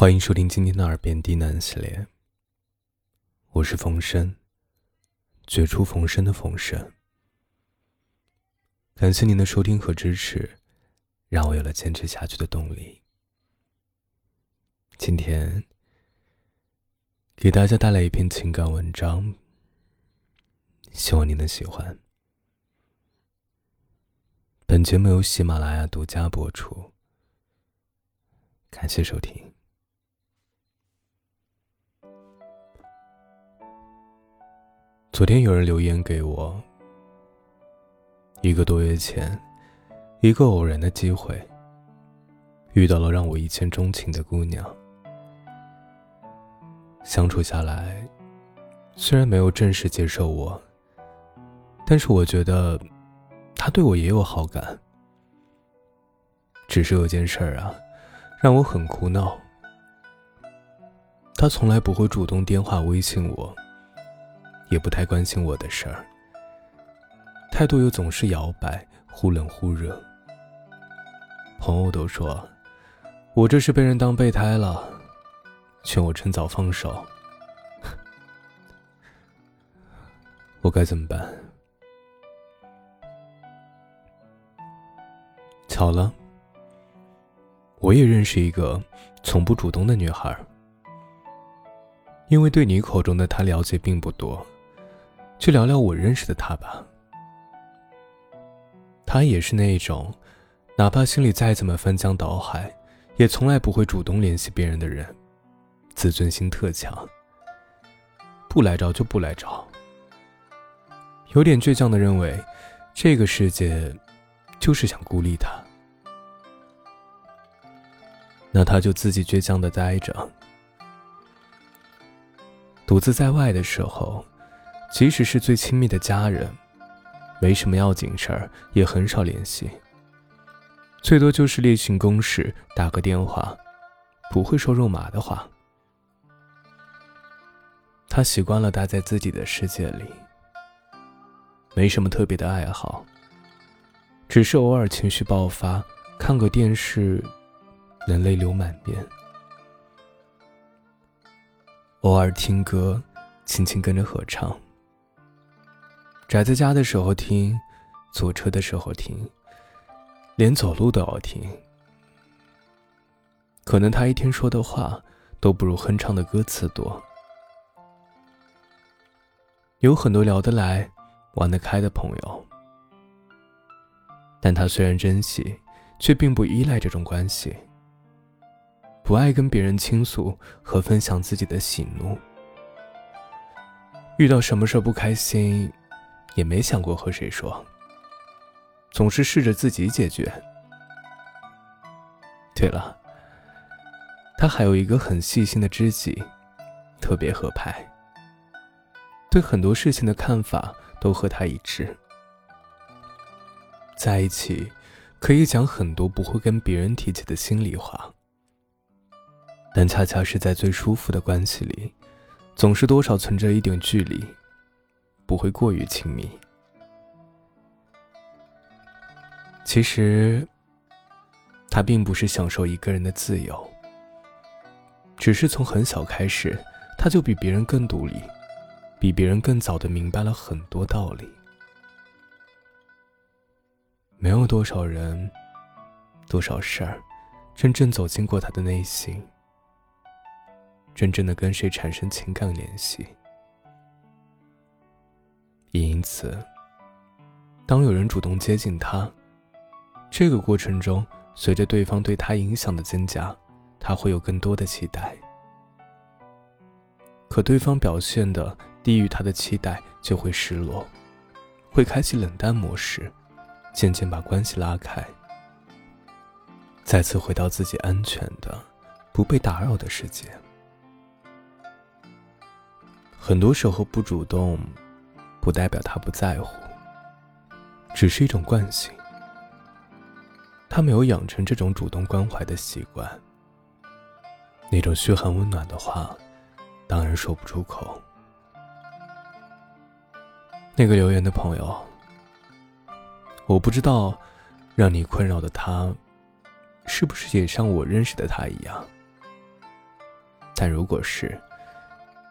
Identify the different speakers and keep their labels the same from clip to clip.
Speaker 1: 欢迎收听今天的《耳边低喃》系列，我是冯生，绝处逢生的冯生。感谢您的收听和支持，让我有了坚持下去的动力。今天给大家带来一篇情感文章，希望您能喜欢。本节目由喜马拉雅独家播出，感谢收听。昨天有人留言给我，一个多月前，一个偶然的机会，遇到了让我一见钟情的姑娘。相处下来，虽然没有正式接受我，但是我觉得她对我也有好感。只是有件事儿啊，让我很苦恼。她从来不会主动电话、微信我。也不太关心我的事儿，态度又总是摇摆，忽冷忽热。朋友都说，我这是被人当备胎了，劝我趁早放手。我该怎么办？巧了，我也认识一个从不主动的女孩。因为对你口中的她了解并不多。去聊聊我认识的他吧。他也是那种，哪怕心里再怎么翻江倒海，也从来不会主动联系别人的人，自尊心特强。不来找就不来找。有点倔强的认为，这个世界，就是想孤立他。那他就自己倔强的待着，独自在外的时候。即使是最亲密的家人，没什么要紧事儿，也很少联系。最多就是例行公事，打个电话，不会说肉麻的话。他习惯了待在自己的世界里，没什么特别的爱好，只是偶尔情绪爆发，看个电视，能泪流满面；偶尔听歌，轻轻跟着合唱。宅在家的时候听，坐车的时候听，连走路都要听。可能他一天说的话都不如哼唱的歌词多。有很多聊得来、玩得开的朋友，但他虽然珍惜，却并不依赖这种关系。不爱跟别人倾诉和分享自己的喜怒，遇到什么事不开心。也没想过和谁说，总是试着自己解决。对了，他还有一个很细心的知己，特别合拍，对很多事情的看法都和他一致。在一起，可以讲很多不会跟别人提起的心里话，但恰恰是在最舒服的关系里，总是多少存着一点距离。不会过于亲密。其实，他并不是享受一个人的自由，只是从很小开始，他就比别人更独立，比别人更早的明白了很多道理。没有多少人，多少事儿，真正走进过他的内心，真正的跟谁产生情感联系。此，当有人主动接近他，这个过程中，随着对方对他影响的增加，他会有更多的期待。可对方表现的低于他的期待，就会失落，会开启冷淡模式，渐渐把关系拉开，再次回到自己安全的、不被打扰的世界。很多时候不主动。不代表他不在乎，只是一种惯性。他没有养成这种主动关怀的习惯，那种嘘寒问暖的话，当然说不出口。那个留言的朋友，我不知道，让你困扰的他，是不是也像我认识的他一样，但如果是，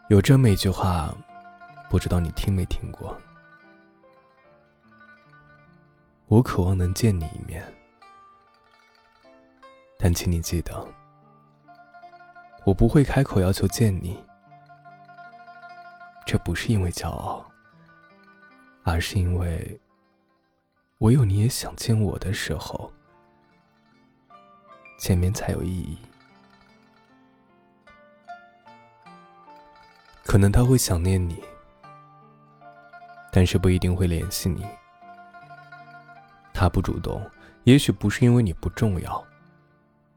Speaker 1: 有这么一句话，不知道你听没听过？我渴望能见你一面，但请你记得，我不会开口要求见你。这不是因为骄傲，而是因为，唯有你也想见我的时候，见面才有意义。可能他会想念你，但是不一定会联系你。他不主动也许不是因为你不重要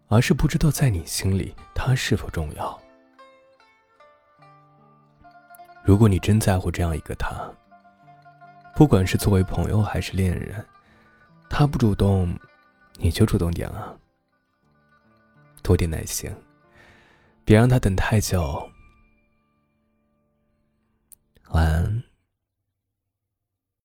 Speaker 1: 而是不知道在你心里他是否重要。如果你真在乎这样一个他不管是作为朋友还是恋人他不主动你就主动点啊。多点耐心别让他等太久。晚安。